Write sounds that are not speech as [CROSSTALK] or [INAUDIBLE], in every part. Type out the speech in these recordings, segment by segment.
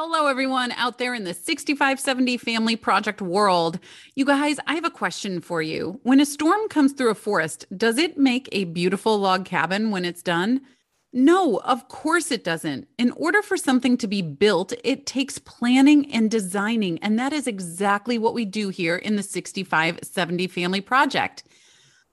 Hello, everyone out there in the 6570 Family Project world. You guys, I have a question for you. When a storm comes through a forest, does it make a beautiful log cabin when it's done? No, of course it doesn't. In order for something to be built, it takes planning and designing. And that is exactly what we do here in the 6570 Family Project.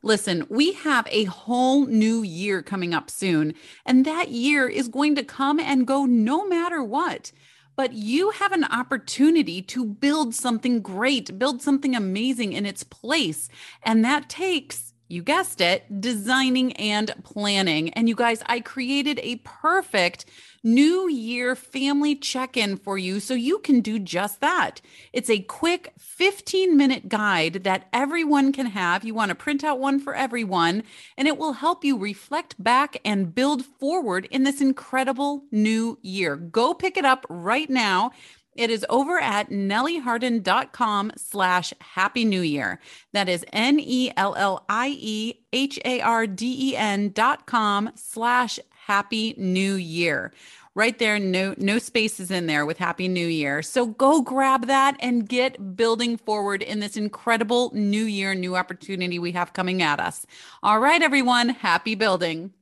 Listen, we have a whole new year coming up soon, and that year is going to come and go no matter what but you have an opportunity to build something great, build something amazing in its place. And that takes, you guessed it, designing and planning. And you guys, I created a perfect New Year family check in for you so you can do just that. It's a quick 15 minute guide that everyone can have. You want to print out one for everyone, and it will help you reflect back and build forward in this incredible new year. Go pick it up right now. It is over at nellieharden.com slash happy new year. That is N-E-L-L-I-E-H-A-R-D-E-N dot com slash happy new year. Right there no no spaces in there with happy new year. So go grab that and get building forward in this incredible new year new opportunity we have coming at us. All right everyone happy building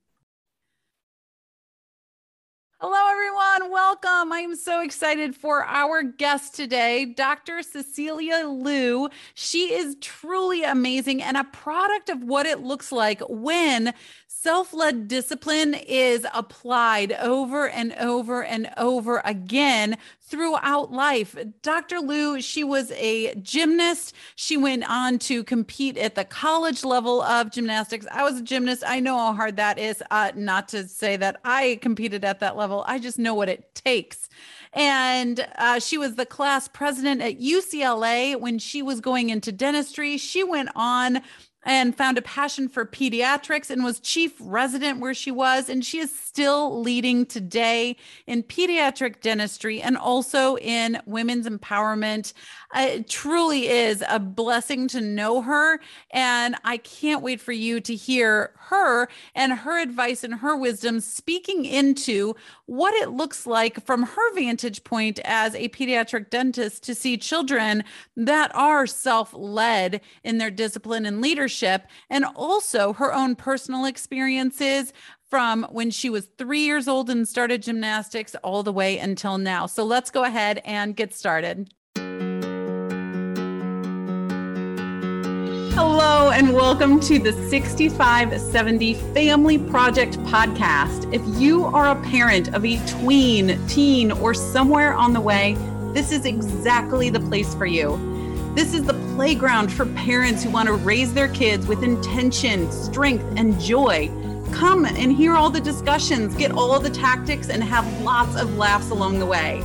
Hello, everyone. Welcome. I'm so excited for our guest today, Dr. Cecilia Liu. She is truly amazing and a product of what it looks like when Self led discipline is applied over and over and over again throughout life. Dr. Liu, she was a gymnast. She went on to compete at the college level of gymnastics. I was a gymnast. I know how hard that is. Uh, not to say that I competed at that level, I just know what it takes. And uh, she was the class president at UCLA when she was going into dentistry. She went on and found a passion for pediatrics and was chief resident where she was. And she is still leading today in pediatric dentistry and also in women's empowerment. It truly is a blessing to know her. And I can't wait for you to hear her and her advice and her wisdom speaking into what it looks like from her vantage point as a pediatric dentist to see children that are self led in their discipline and leadership, and also her own personal experiences from when she was three years old and started gymnastics all the way until now. So let's go ahead and get started. Hello, and welcome to the 6570 Family Project podcast. If you are a parent of a tween, teen, or somewhere on the way, this is exactly the place for you. This is the playground for parents who want to raise their kids with intention, strength, and joy. Come and hear all the discussions, get all the tactics, and have lots of laughs along the way.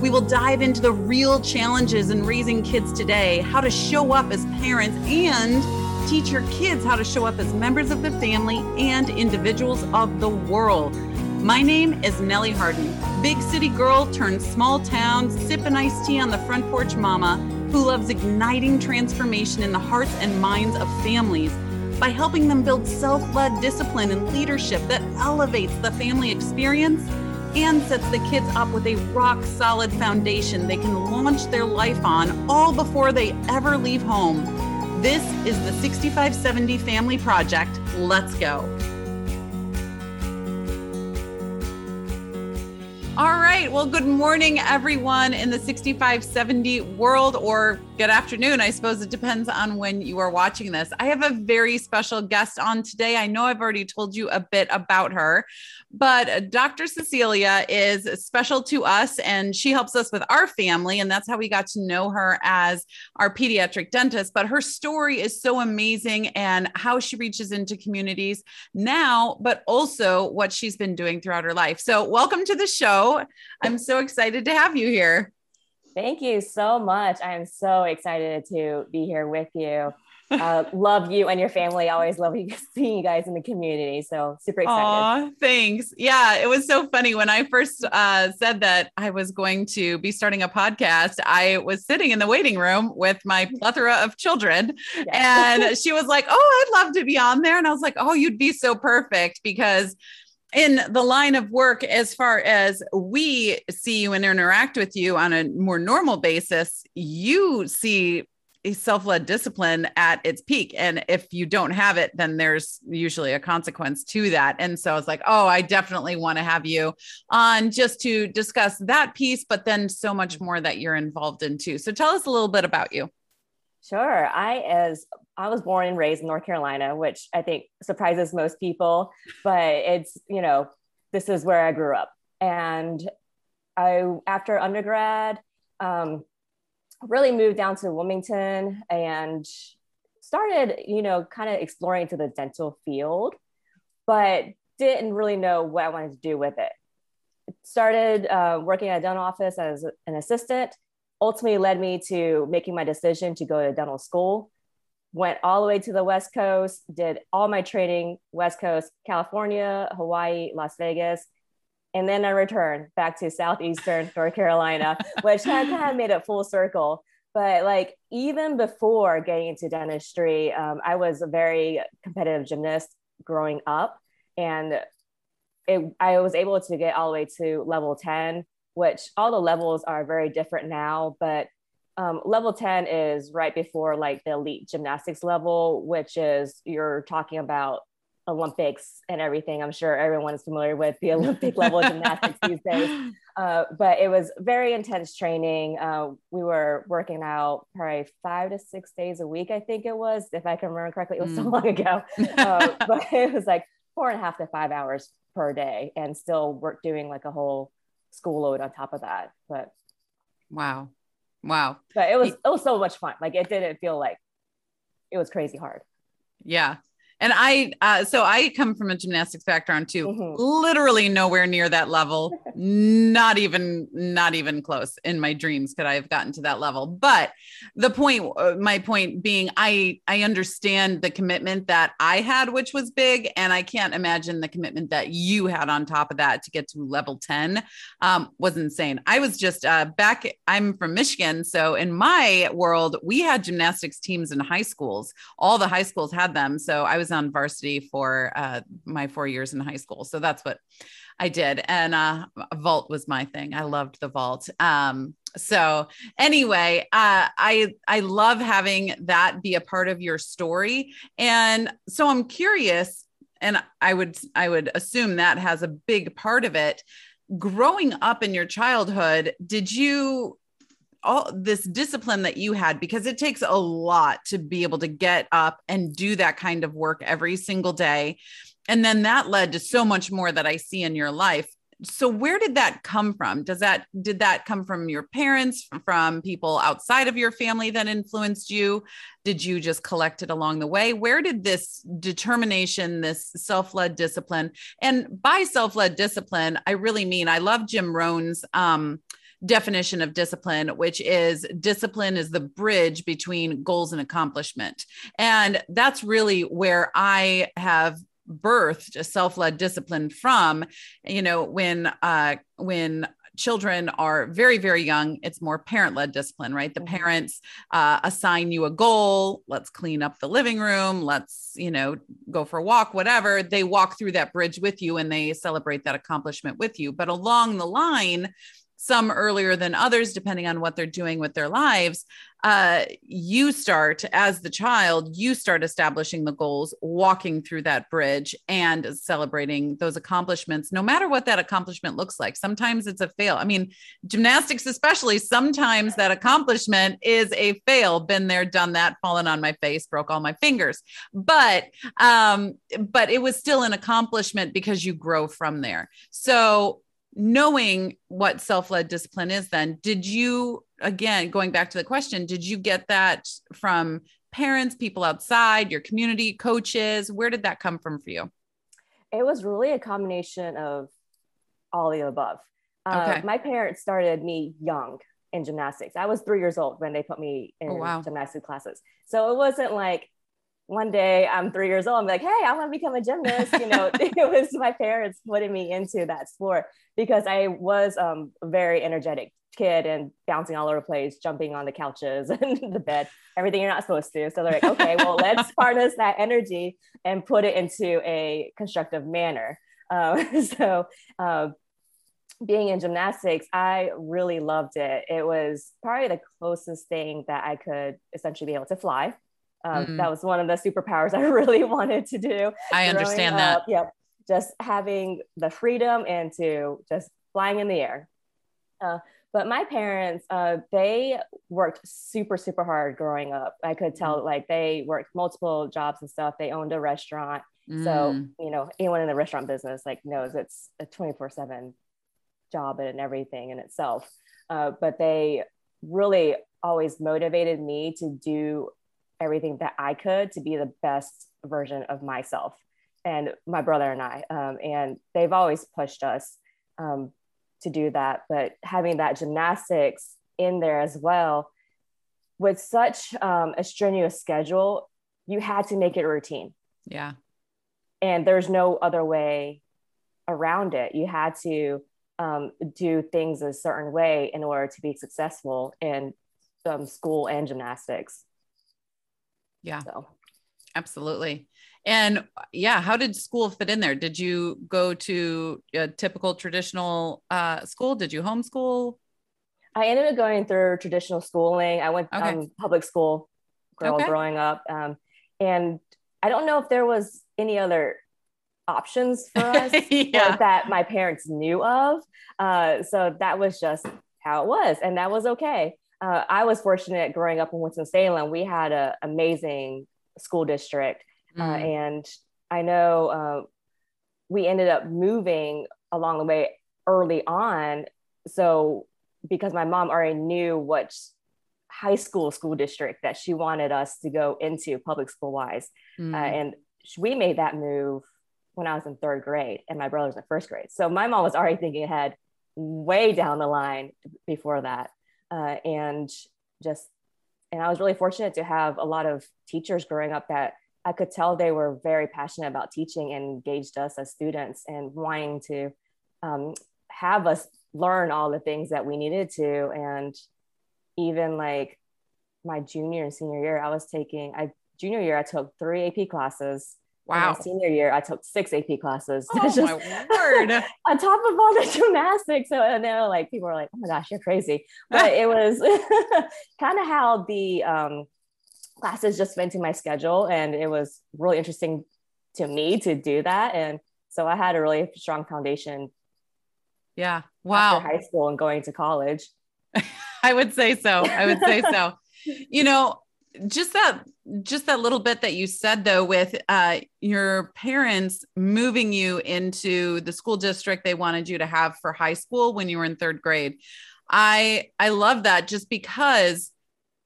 We will dive into the real challenges in raising kids today, how to show up as parents, and teach your kids how to show up as members of the family and individuals of the world. My name is Nellie Harden, big city girl turned small town, sipping iced tea on the front porch mama who loves igniting transformation in the hearts and minds of families by helping them build self led discipline and leadership that elevates the family experience and sets the kids up with a rock solid foundation they can launch their life on all before they ever leave home. This is the 6570 Family Project. Let's go. All right. Well, good morning, everyone in the 6570 world, or good afternoon. I suppose it depends on when you are watching this. I have a very special guest on today. I know I've already told you a bit about her, but Dr. Cecilia is special to us and she helps us with our family. And that's how we got to know her as our pediatric dentist. But her story is so amazing and how she reaches into communities now, but also what she's been doing throughout her life. So, welcome to the show. I'm so excited to have you here. Thank you so much. I'm so excited to be here with you. Uh, love you and your family. Always love you [LAUGHS] seeing you guys in the community. So super excited. Thanks. Yeah, it was so funny when I first uh, said that I was going to be starting a podcast. I was sitting in the waiting room with my plethora of children, yes. and she was like, "Oh, I'd love to be on there," and I was like, "Oh, you'd be so perfect because." In the line of work, as far as we see you and interact with you on a more normal basis, you see self-led discipline at its peak. And if you don't have it then there's usually a consequence to that. And so it's like oh i definitely want to have you on just to discuss that piece but then so much more that you're involved in too. So tell us a little bit about you. Sure. I as I was born and raised in North Carolina, which I think surprises most people, but it's, you know, this is where I grew up. And I after undergrad, um, really moved down to Wilmington and started, you know, kind of exploring into the dental field, but didn't really know what I wanted to do with it. Started uh, working at a dental office as an assistant ultimately led me to making my decision to go to dental school. Went all the way to the West Coast, did all my training West Coast, California, Hawaii, Las Vegas. And then I returned back to Southeastern North Carolina, [LAUGHS] which kind of, kind of made it full circle. But like even before getting into dentistry, um, I was a very competitive gymnast growing up. And it, I was able to get all the way to level 10 which all the levels are very different now, but um, level 10 is right before like the elite gymnastics level, which is you're talking about Olympics and everything. I'm sure everyone is familiar with the [LAUGHS] Olympic level of gymnastics these days. [LAUGHS] Uh, but it was very intense training. Uh, we were working out probably five to six days a week, I think it was, if I can remember correctly. It was mm. so long ago. [LAUGHS] Uh, but it was like four and a half to five hours per day and still work doing like a whole school load on top of that. But wow. Wow. But it was it was so much fun. Like it didn't feel like it was crazy hard. Yeah. And I, uh, so I come from a gymnastics background too, mm-hmm. literally nowhere near that level, [LAUGHS] not even, not even close in my dreams could I have gotten to that level. But the point, uh, my point being, I, I understand the commitment that I had, which was big. And I can't imagine the commitment that you had on top of that to get to level 10 um, was insane. I was just uh, back, I'm from Michigan. So in my world, we had gymnastics teams in high schools. All the high schools had them. So I was was on varsity for uh, my four years in high school. So that's what I did. And uh, vault was my thing. I loved the vault. Um, so anyway, uh, I I love having that be a part of your story. And so I'm curious, and I would I would assume that has a big part of it. Growing up in your childhood, did you all this discipline that you had because it takes a lot to be able to get up and do that kind of work every single day. And then that led to so much more that i see in your life. So where did that come from? Does that did that come from your parents from people outside of your family that influenced you? Did you just collect it along the way? Where did this determination this self-led discipline and by self-led discipline i really mean i love jim rohn's um, definition of discipline, which is discipline is the bridge between goals and accomplishment. And that's really where I have birthed a self-led discipline from you know when uh when children are very very young it's more parent-led discipline right? The mm-hmm. parents uh, assign you a goal. Let's clean up the living room. Let's you know go for a walk whatever. They walk through that bridge with you and they celebrate that accomplishment with you. But along the line some earlier than others, depending on what they're doing with their lives. Uh, you start as the child, you start establishing the goals, walking through that bridge and celebrating those accomplishments, no matter what that accomplishment looks like. Sometimes it's a fail. I mean, gymnastics, especially, sometimes that accomplishment is a fail. Been there, done that, fallen on my face, broke all my fingers. But, um, but it was still an accomplishment because you grow from there. So knowing what self-led discipline is then did you again going back to the question did you get that from parents people outside your community coaches? Where did that come from for you? It was really a combination of all the above. Uh, my parents started me young in gymnastics. I was three years old when they put me in oh, wow. gymnastics classes. So it wasn't like one day I'm three years old, I'm like, hey, I want to become a gymnast. You know, [LAUGHS] it was my parents putting me into that sport because I was um, a very energetic kid and bouncing all over the place, jumping on the couches [LAUGHS] and the bed, everything you're not supposed to. So they're like, okay, well, let's [LAUGHS] harness that energy and put it into a constructive manner. Um, so, uh, being in gymnastics, I really loved it. It was probably the closest thing that I could essentially be able to fly. Um, mm. That was one of the superpowers I [LAUGHS] really wanted to do. I understand that. Yep. Just having the freedom and to just flying in the air. Uh, but my parents, uh, they worked super, super hard growing up. I could tell mm. like they worked multiple jobs and stuff. They owned a restaurant. Mm. So, you know, anyone in the restaurant business like knows it's a 24 seven job and everything in itself. Uh, but they really always motivated me to do everything that I could to be the best version of myself and my brother and I. Um, and they've always pushed us um, to do that. But having that gymnastics in there as well, with such um, a strenuous schedule, you had to make it a routine. Yeah. And there's no other way around it. You had to um, do things a certain way in order to be successful in um, school and gymnastics. Yeah, so. absolutely. And yeah, how did school fit in there? Did you go to a typical traditional uh, school? Did you homeschool? I ended up going through traditional schooling. I went okay. um, public school girl okay. growing up. Um, and I don't know if there was any other options for [LAUGHS] us yeah. that my parents knew of. Uh, so that was just how it was, and that was okay. Uh, I was fortunate growing up in Winston-Salem. We had an amazing school district, uh, mm. uh, and I know uh, we ended up moving along the way early on. So because my mom already knew what high school school district that she wanted us to go into public school wise, mm. and we made that move when I was in third grade and my brother was in first grade. So my mom was already thinking ahead way down the line before that. Uh, and just, and I was really fortunate to have a lot of teachers growing up that I could tell they were very passionate about teaching and engaged us as students and wanting to um, have us learn all the things that we needed to. And even like my junior and senior year, I was taking, I junior year, I took three AP classes Wow. senior year, I took six AP classes. [LAUGHS] Oh just, my word. [LAUGHS] on top of all the gymnastics. So and then like people were like, oh my gosh, you're crazy. But it was [LAUGHS] kind of how the um, classes just fit into my schedule. And it was really interesting to me to do that. And so I had a really strong foundation. Yeah. Wow. high school and going to college. I would say so. I would say so. you know, just that just that little bit that you said though with uh, your parents moving you into the school district they wanted you to have for high school when you were in third grade. I i love that just because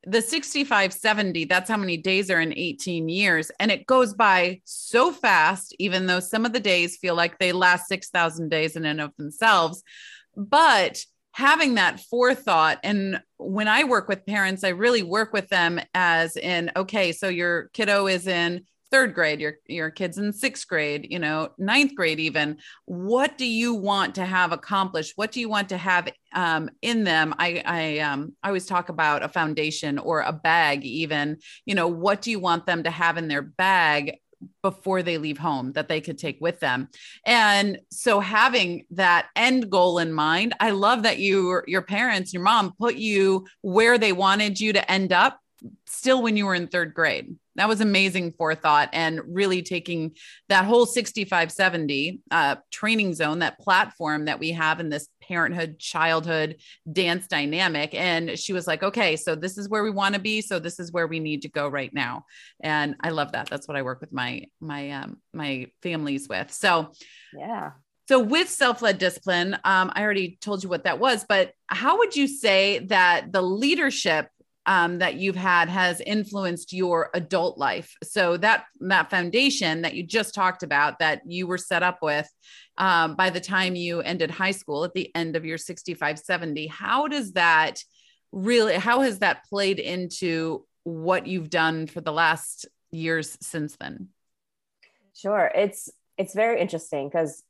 the 65 70 that's how many days are in 18 years. And it goes by so fast even though some of the days feel like they last 6000 days in and of themselves. But having that forethought. And when i work with parents i really work with them as in okay so your kiddo is in third grade your your kids in sixth grade you know ninth grade even. What do you want to have accomplished? What do you want to have um, in them? I i um i always talk about a foundation or a bag even. You know what do you want them to have in their bag before they leave home that they could take with them. And so having that end goal in mind, I love that you your parents, your mom put you where they wanted you to end up still when you were in 3rd grade that was amazing forethought and really taking that whole 6570 uh, training zone that platform that we have in this parenthood childhood dance dynamic. And she was like okay so this is where we want to be. So this is where we need to go right now. And i love that. That's what i work with my my um, my families with. So yeah. so with self-led discipline um, i already told you what that was but how would you say that the leadership um, that you've had has influenced your adult life. So that that foundation that you just talked about that you were set up with um, by the time you ended high school at the end of your 65 70 how does that really how has that played into what you've done for the last years since then sure it's it's very interesting because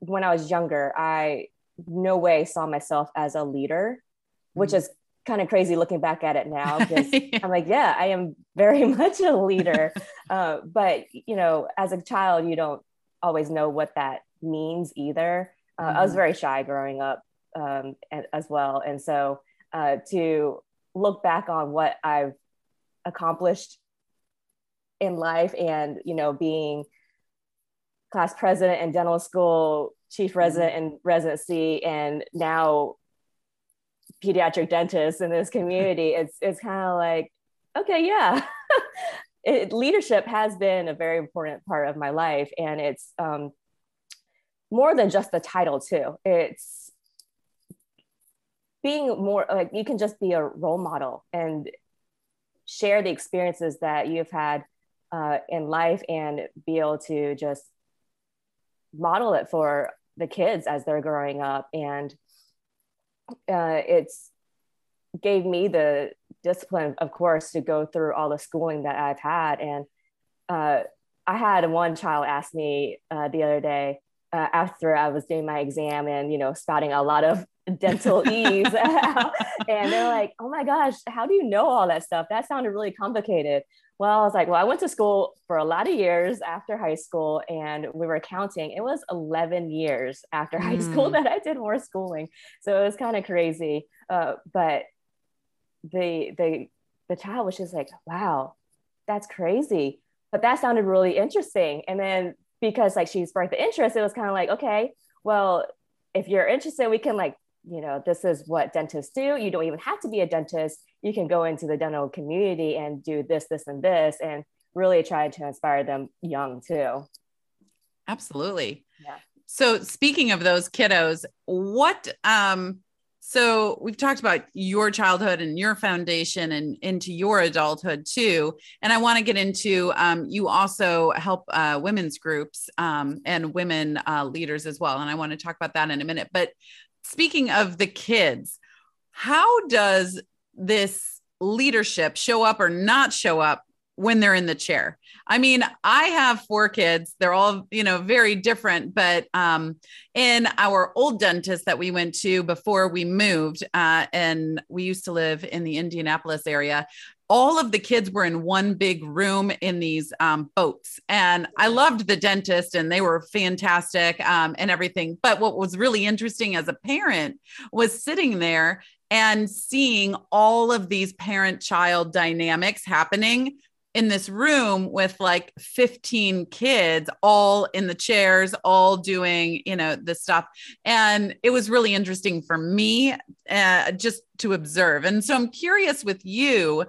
when i was younger i no way saw myself as a leader which mm-hmm. is kind of crazy looking back at it now [LAUGHS] because yeah. I'm like, yeah, I am very [LAUGHS] much a leader. uh, but you know, as a child, you don't always know what that means either. Uh, mm-hmm. I was mm-hmm. very shy growing up um, as well. And so uh, to look back on what I've accomplished in life and, you know, being class president in dental school, chief mm-hmm. resident in residency, and now pediatric dentist in this community, [LAUGHS] it's, it's kind of like, okay, yeah. [LAUGHS] it, leadership has been a very important part of my life. And it's um, more than just the title, too. It's being more like you can just be a role model and share the experiences that you've had uh, in life and be able to just model it for the kids as they're growing up and uh, it's gave me the discipline of course to go through all the schooling that i've had. And uh, i had one child ask me uh, the other day uh, after i was doing my exam and you know spouting a lot of dental [LAUGHS] ease. [LAUGHS] And they're like oh my gosh how do you know all that stuff? That sounded really complicated. Well i was like well i went to school for a lot of years after high school and we were counting. It was 11 years after mm. high school hmm. that i did more schooling. So it was kind of crazy. Uh, but the the the child was just like wow that's crazy. But that sounded really interesting. And then because like she sparked the interest it was kind of like okay well if you're interested we can like you know, this is what dentists do. You don't even have to be a dentist. You can go into the dental community and do this, this, and this, and really try to inspire them young too. Absolutely. Yeah. So speaking of those kiddos, what um so we've talked about your childhood and your foundation and into your adulthood too. And I want to get into um, you also help uh, women's groups um, and women uh, leaders as well. And I want to talk about that in a minute. But speaking of the kids, how does this leadership show up or not show up when they're in the chair? I mean, I have four kids. They're all, you know, very different. But um, in our old dentist that we went to before we moved, uh, and we used to live in the Indianapolis area, all of the kids were in one big room in these um, boats. And I loved the dentist and they were fantastic um, and everything. But what was really interesting as a parent was sitting there and seeing all of these parent child dynamics happening in this room with like 15 kids all in the chairs all doing you know the stuff and it was really interesting for me uh, just to observe and so i'm curious with you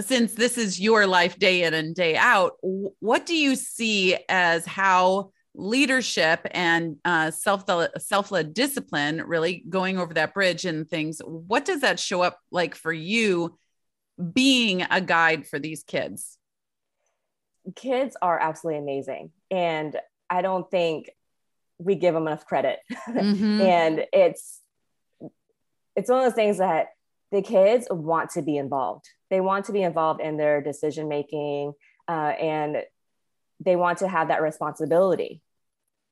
since this is your life day in and day out, what do you see as how leadership and uh, self self led discipline really going over that bridge and things? What does that show up like for you, being a guide for these kids? Kids are absolutely amazing, and I don't think we give them enough credit. Mm-hmm. [LAUGHS] and it's it's one of those things that the kids want to be involved they want to be involved in their decision making uh, and they want to have that responsibility.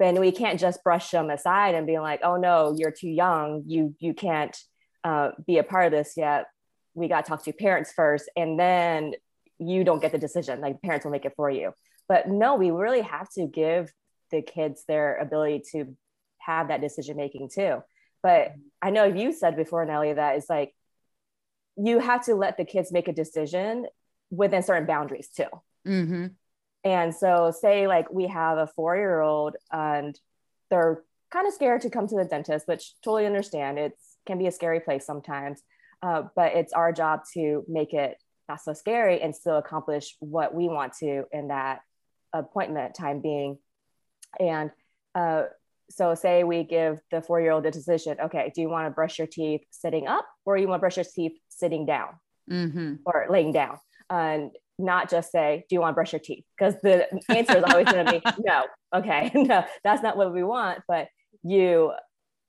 But we can't just brush them aside and be like oh no you're too young. You you can't uh, be a part of this yet. We got to talk to parents first and then you don't get the decision. Like parents will make it for you. But no we really have to give the kids their ability to have that decision making too. But i know you said before nellie that it's like you have to let the kids make a decision within certain boundaries too. Mm-hmm. And so, say like we have a four year old and they're kind of scared to come to the dentist, which totally understand. It can be a scary place sometimes, uh, but it's our job to make it not so scary and still accomplish what we want to in that appointment time being. And uh, so say we give the four year old a decision okay do you want to brush your teeth sitting up or you want to brush your teeth sitting down? Mm-hmm. or laying down. And not just say do you want to brush your teeth? Because the answer is always going to be [LAUGHS] no. Okay [LAUGHS] no that's not what we want but you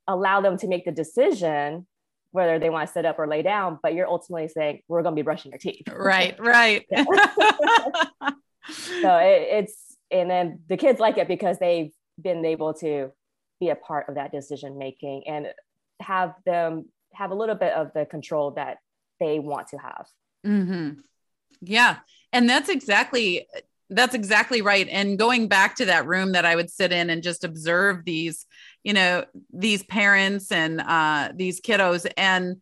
allow them to make the decision whether they want to sit up or lay down but you're ultimately saying we're going to be brushing your teeth. Right right. [LAUGHS] So it, it's and then the kids like it because they've been able to be a part of that decision making and have them have a little bit of the control that they want to have. Mm-hmm. Yeah. And that's exactly, that's exactly right. And going back to that room that I would sit in and just observe these, you know, these parents and uh, these kiddos. And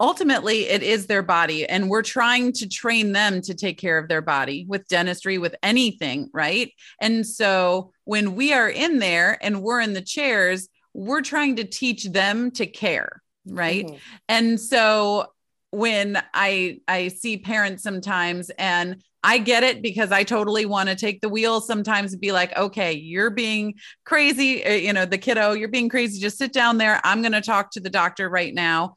ultimately, it is their body. And we're trying to train them to take care of their body with dentistry, with anything. Right. And so when we are in there and we're in the chairs, we're trying to teach them to care. Right. Mm-hmm. And so when I I see parents sometimes and I get it because I totally want to take the wheel sometimes and be like, okay, you're being crazy. Uh, you know, the kiddo, you're being crazy. Just sit down there. I'm going to talk to the doctor right now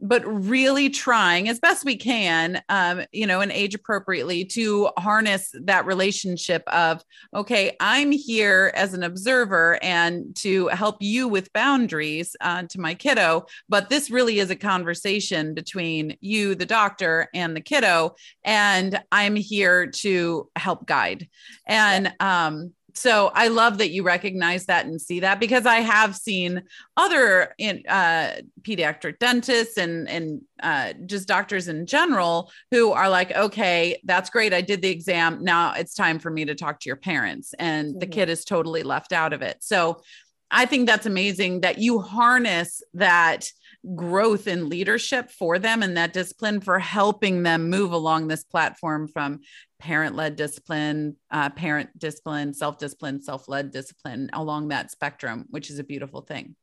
but really trying as best we can, um, you know, and age appropriately to harness that relationship of, okay, I'm here as an observer and to help you with boundaries uh, to my kiddo. But this really is a conversation between you, the doctor, and the kiddo. And I'm here to help guide. And, um, so I love that you recognize that and see that because I have seen other in, uh, pediatric dentists and and uh, just doctors in general who are like, okay, that's great. I did the exam. Now it's time for me to talk to your parents, and mm-hmm. the kid is totally left out of it. So I think that's amazing that you harness that growth in leadership for them and that discipline for helping them move along this platform from parent led discipline, uh, parent discipline, self discipline, self led discipline along that spectrum, which is a beautiful thing.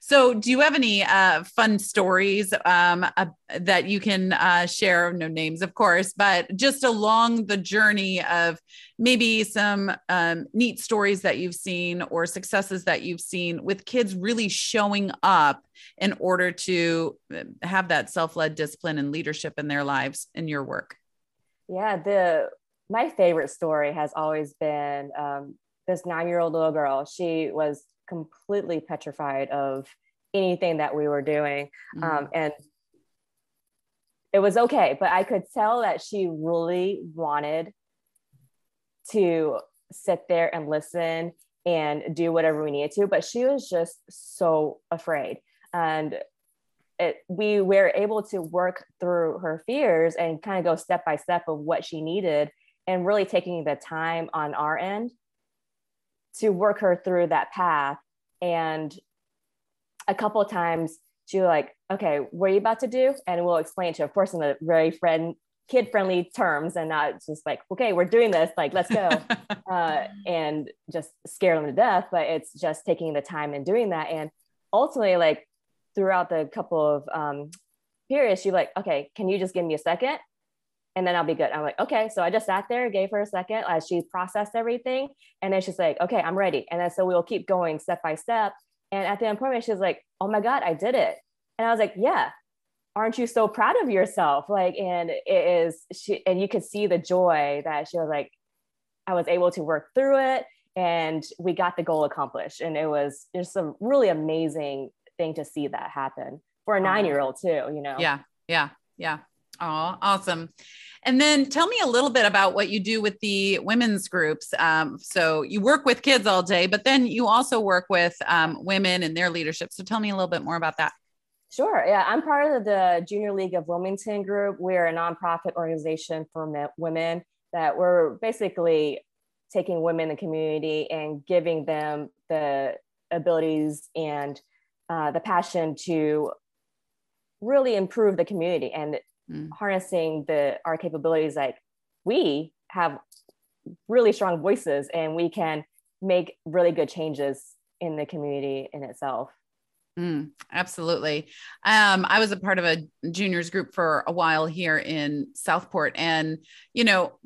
So, do you have any uh, fun stories um, uh, that you can uh, share? No names, of course, but just along the journey of maybe some um, neat stories that you've seen or successes that you've seen with kids really showing up in order to uh, have that self led discipline and leadership in their lives in your work? Yeah, the my favorite story has always been um, this nine year old little girl. She was completely petrified of anything that we were doing, mm-hmm. um, and it was okay. But I could tell that she really wanted to sit there and listen and do whatever we needed to, but she was just so afraid. And it, we were able to work through her fears and kind of go step by step of what she needed and really taking the time on our end to work her through that path. And a couple of times she was like okay what are you about to do? And we'll explain to her, of course in a very friend kid friendly terms and not just like okay we're doing this like let's go. [LAUGHS] Uh, and just scare them to death but it's just taking the time and doing that. And ultimately like throughout the couple of um, periods, she's like, okay, can you just give me a second? And then I'll be good. I'm like, okay. So I just sat there, gave her a second as she processed everything. And then she's like, okay, I'm ready. And then so we'll keep going step by step. And at the end point, she's like, oh my God, I did it. And I was like, yeah, aren't you so proud of yourself? Like, and it is, she, and you could see the joy that she was like, I was able to work through it and we got the goal accomplished. And it was just a really amazing thing to see that happen for a nine year old too, you know? Yeah. Yeah. Yeah. Oh, awesome. And then tell me a little bit about what you do with the women's groups. Um, so you work with kids all day, but then you also work with um, women and their leadership. So tell me a little bit more about that. Sure. Yeah, I'm part of the Junior League of Wilmington group. We're a nonprofit organization for women that we're basically taking women in the community and giving them the abilities and uh, the passion to really improve the community and mm. harnessing the our capabilities like we have really strong voices and we can make really good changes in the community in itself Mm, absolutely. Um, I was a part of a juniors group for a while here in Southport. And, you know,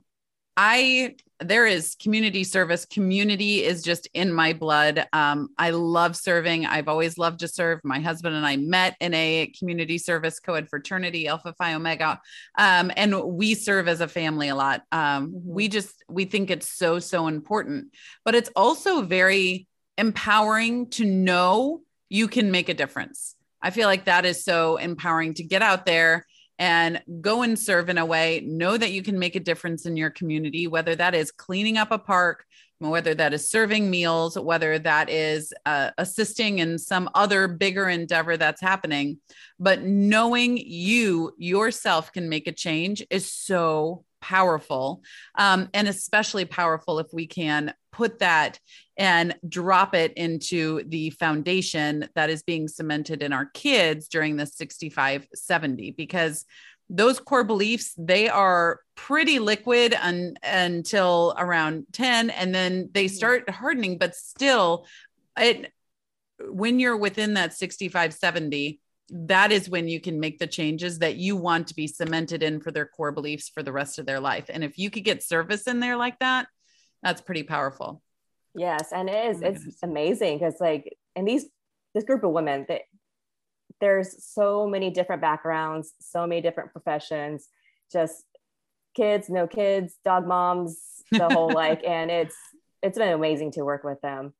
I there is community service. Community is just in my blood. Um, I love serving. I've always loved to serve. My husband and I met in a community service co-ed fraternity, Alpha Phi Omega, um, and we serve as a family a lot. Um, mm-hmm. we just we think it's so so important, but it's also very empowering to know you can make a difference. I feel like that is so empowering to get out there and go and serve in a way. Know that you can make a difference in your community, whether that is cleaning up a park, whether that is serving meals, whether that is uh, assisting in some other bigger endeavor that's happening. But knowing you yourself can make a change is so powerful um, and especially powerful if we can put that and drop it into the foundation that is being cemented in our kids during the 65 70 because those core beliefs they are pretty liquid un, until around 10 and then they start hardening but still it when you're within that 65 70 that is when you can make the changes that you want to be cemented in for their core beliefs for the rest of their life. And if you could get service in there like that, that's pretty powerful. Yes, and it is. Oh it's goodness. amazing because like in these this group of women that there's so many different backgrounds, so many different professions, just kids, no kids, dog moms, the whole [LAUGHS] like, and it's it's been amazing to work with them.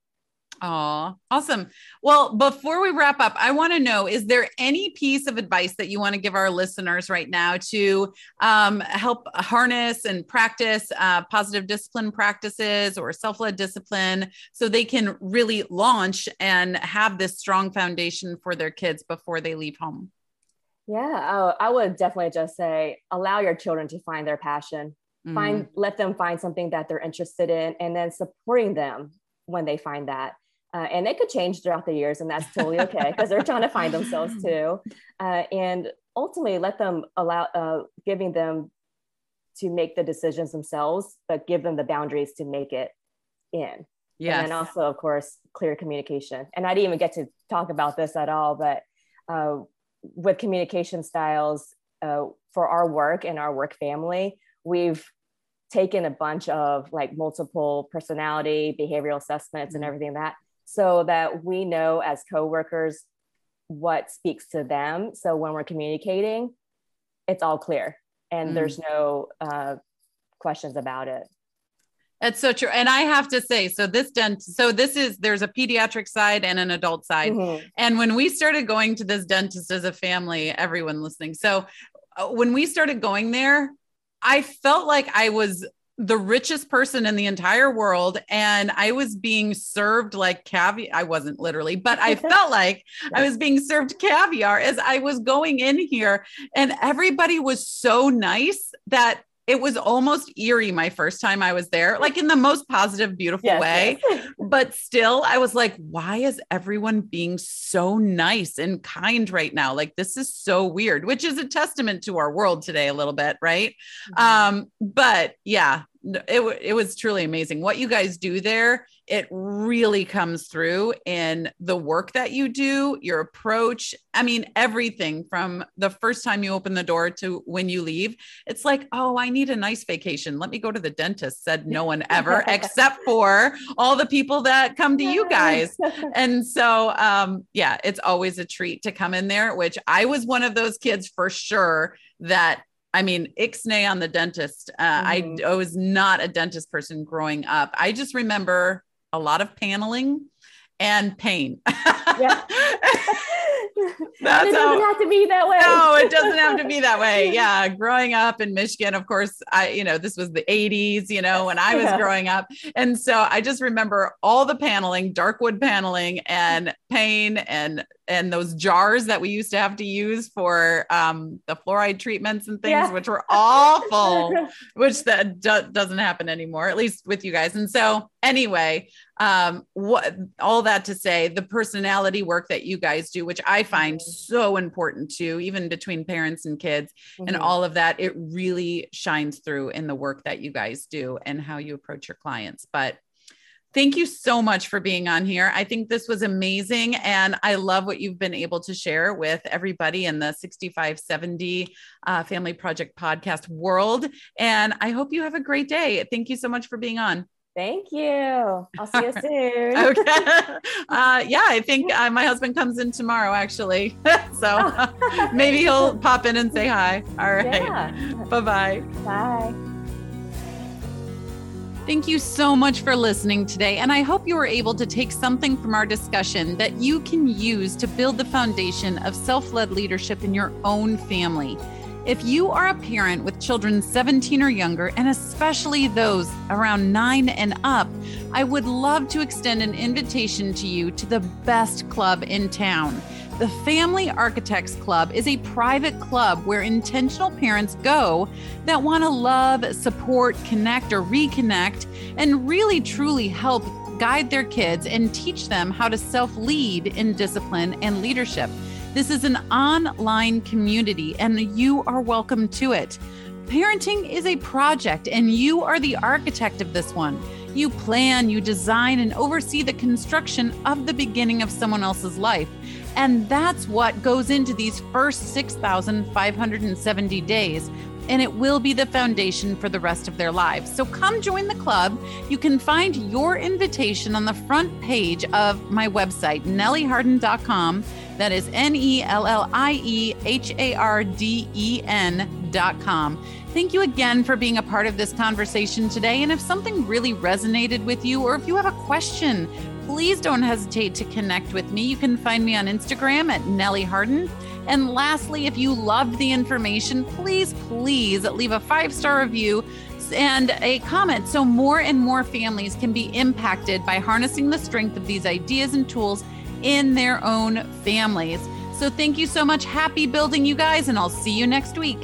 Oh, awesome. Well, before we wrap up, I want to know is there any piece of advice that you want to give our listeners right now to um, help harness and practice uh, positive discipline practices or self led discipline so they can really launch and have this strong foundation for their kids before they leave home? Yeah, I would definitely just say allow your children to find their passion. Find, mm. let them find something that they're interested in, and then supporting them when they find that uh, and it could change throughout the years, and that's totally okay because they're trying to find themselves [LAUGHS] too. Uh, and ultimately, let them allow uh, giving them to make the decisions themselves, but give them the boundaries to make it in. Yeah. And also, of course, clear communication. And I didn't even get to talk about this at all, but uh, with communication styles uh, for our work and our work family, we've taken a bunch of like multiple personality behavioral assessments and mm-hmm. everything that so that we know as coworkers what speaks to them. So when we're communicating, it's all clear and mm. there's no uh, questions about it. That's so true. And I have to say, so this dent, so this is there's a pediatric side and an adult side. Mm-hmm. And when we started going to this dentist as a family, everyone listening. So uh, when we started going there, I felt like I was the richest person in the entire world and I was being served like caviar. I wasn't literally, but I [LAUGHS] felt like I was being served caviar as I was going in here. And everybody was so nice that it was almost eerie my first time I was there, like in the most positive, beautiful yes, way. Yes. [LAUGHS] but still, I was like, why is everyone being so nice and kind right now? Like, this is so weird, which is a testament to our world today, a little bit, right? Mm-hmm. Um, but yeah, it, it was truly amazing. What you guys do there it really comes through in the work that you do your approach i mean everything from the first time you open the door to when you leave. It's like oh i need a nice vacation. Let me go to the dentist said no one ever [LAUGHS] except for all the people that come to you guys. And so um yeah it's always a treat to come in there which i was one of those kids for sure that I mean, ixnay on the dentist. Uh, mm-hmm. I, I was not a dentist person growing up. I just remember a lot of paneling and pain. [LAUGHS] Yeah. [LAUGHS] That's it doesn't how, have to be that way. no, it doesn't have to be that [LAUGHS] way. Yeah. Growing up in Michigan, of course, I, you know, this was the 80s, you know, when I was yeah. growing up. And so I just remember all the paneling, dark wood paneling and pain and and those jars that we used to have to use for um, the fluoride treatments and things, yeah. which were awful, [LAUGHS] which that do- doesn't happen anymore, at least with you guys. And so, anyway, um, what all that to say, the personality work that you guys do, which I find so important too, even between parents and kids, mm-hmm. and all of that, it really shines through in the work that you guys do and how you approach your clients. But Thank you so much for being on here. I think this was amazing. And I love what you've been able to share with everybody in the 6570 uh, Family Project podcast world. And I hope you have a great day. Thank you so much for being on. Thank you. I'll see you soon. [LAUGHS] okay. [LAUGHS] Uh, yeah, I think uh, my husband comes in tomorrow, actually. [LAUGHS] so maybe he'll pop in and say hi. All right. Yeah. Bye-bye. Bye. Thank you so much for listening today. And I hope you were able to take something from our discussion that you can use to build the foundation of self led leadership in your own family. If you are a parent with children 17 or younger, and especially those around nine and up, I would love to extend an invitation to you to the best club in town. The Family Architects Club is a private club where intentional parents go that want to love, support, connect, or reconnect, and really truly help guide their kids and teach them how to self lead in discipline and leadership. This is an online community, and you are welcome to it. Parenting is a project, and you are the architect of this one. You plan, you design, and oversee the construction of the beginning of someone else's life. And that's what goes into these first 6,570 days. And it will be the foundation for the rest of their lives. So come join the club. You can find your invitation on the front page of my website, nellieharden.com. That is N E L L I E H A R D E N.com. Thank you again for being a part of this conversation today. And if something really resonated with you, or if you have a question, please don't hesitate to connect with me. You can find me on Instagram at Nellie Harden. And lastly, if you loved the information, please, please leave a five star review and a comment so more and more families can be impacted by harnessing the strength of these ideas and tools in their own families. So, thank you so much. Happy building, you guys, and I'll see you next week.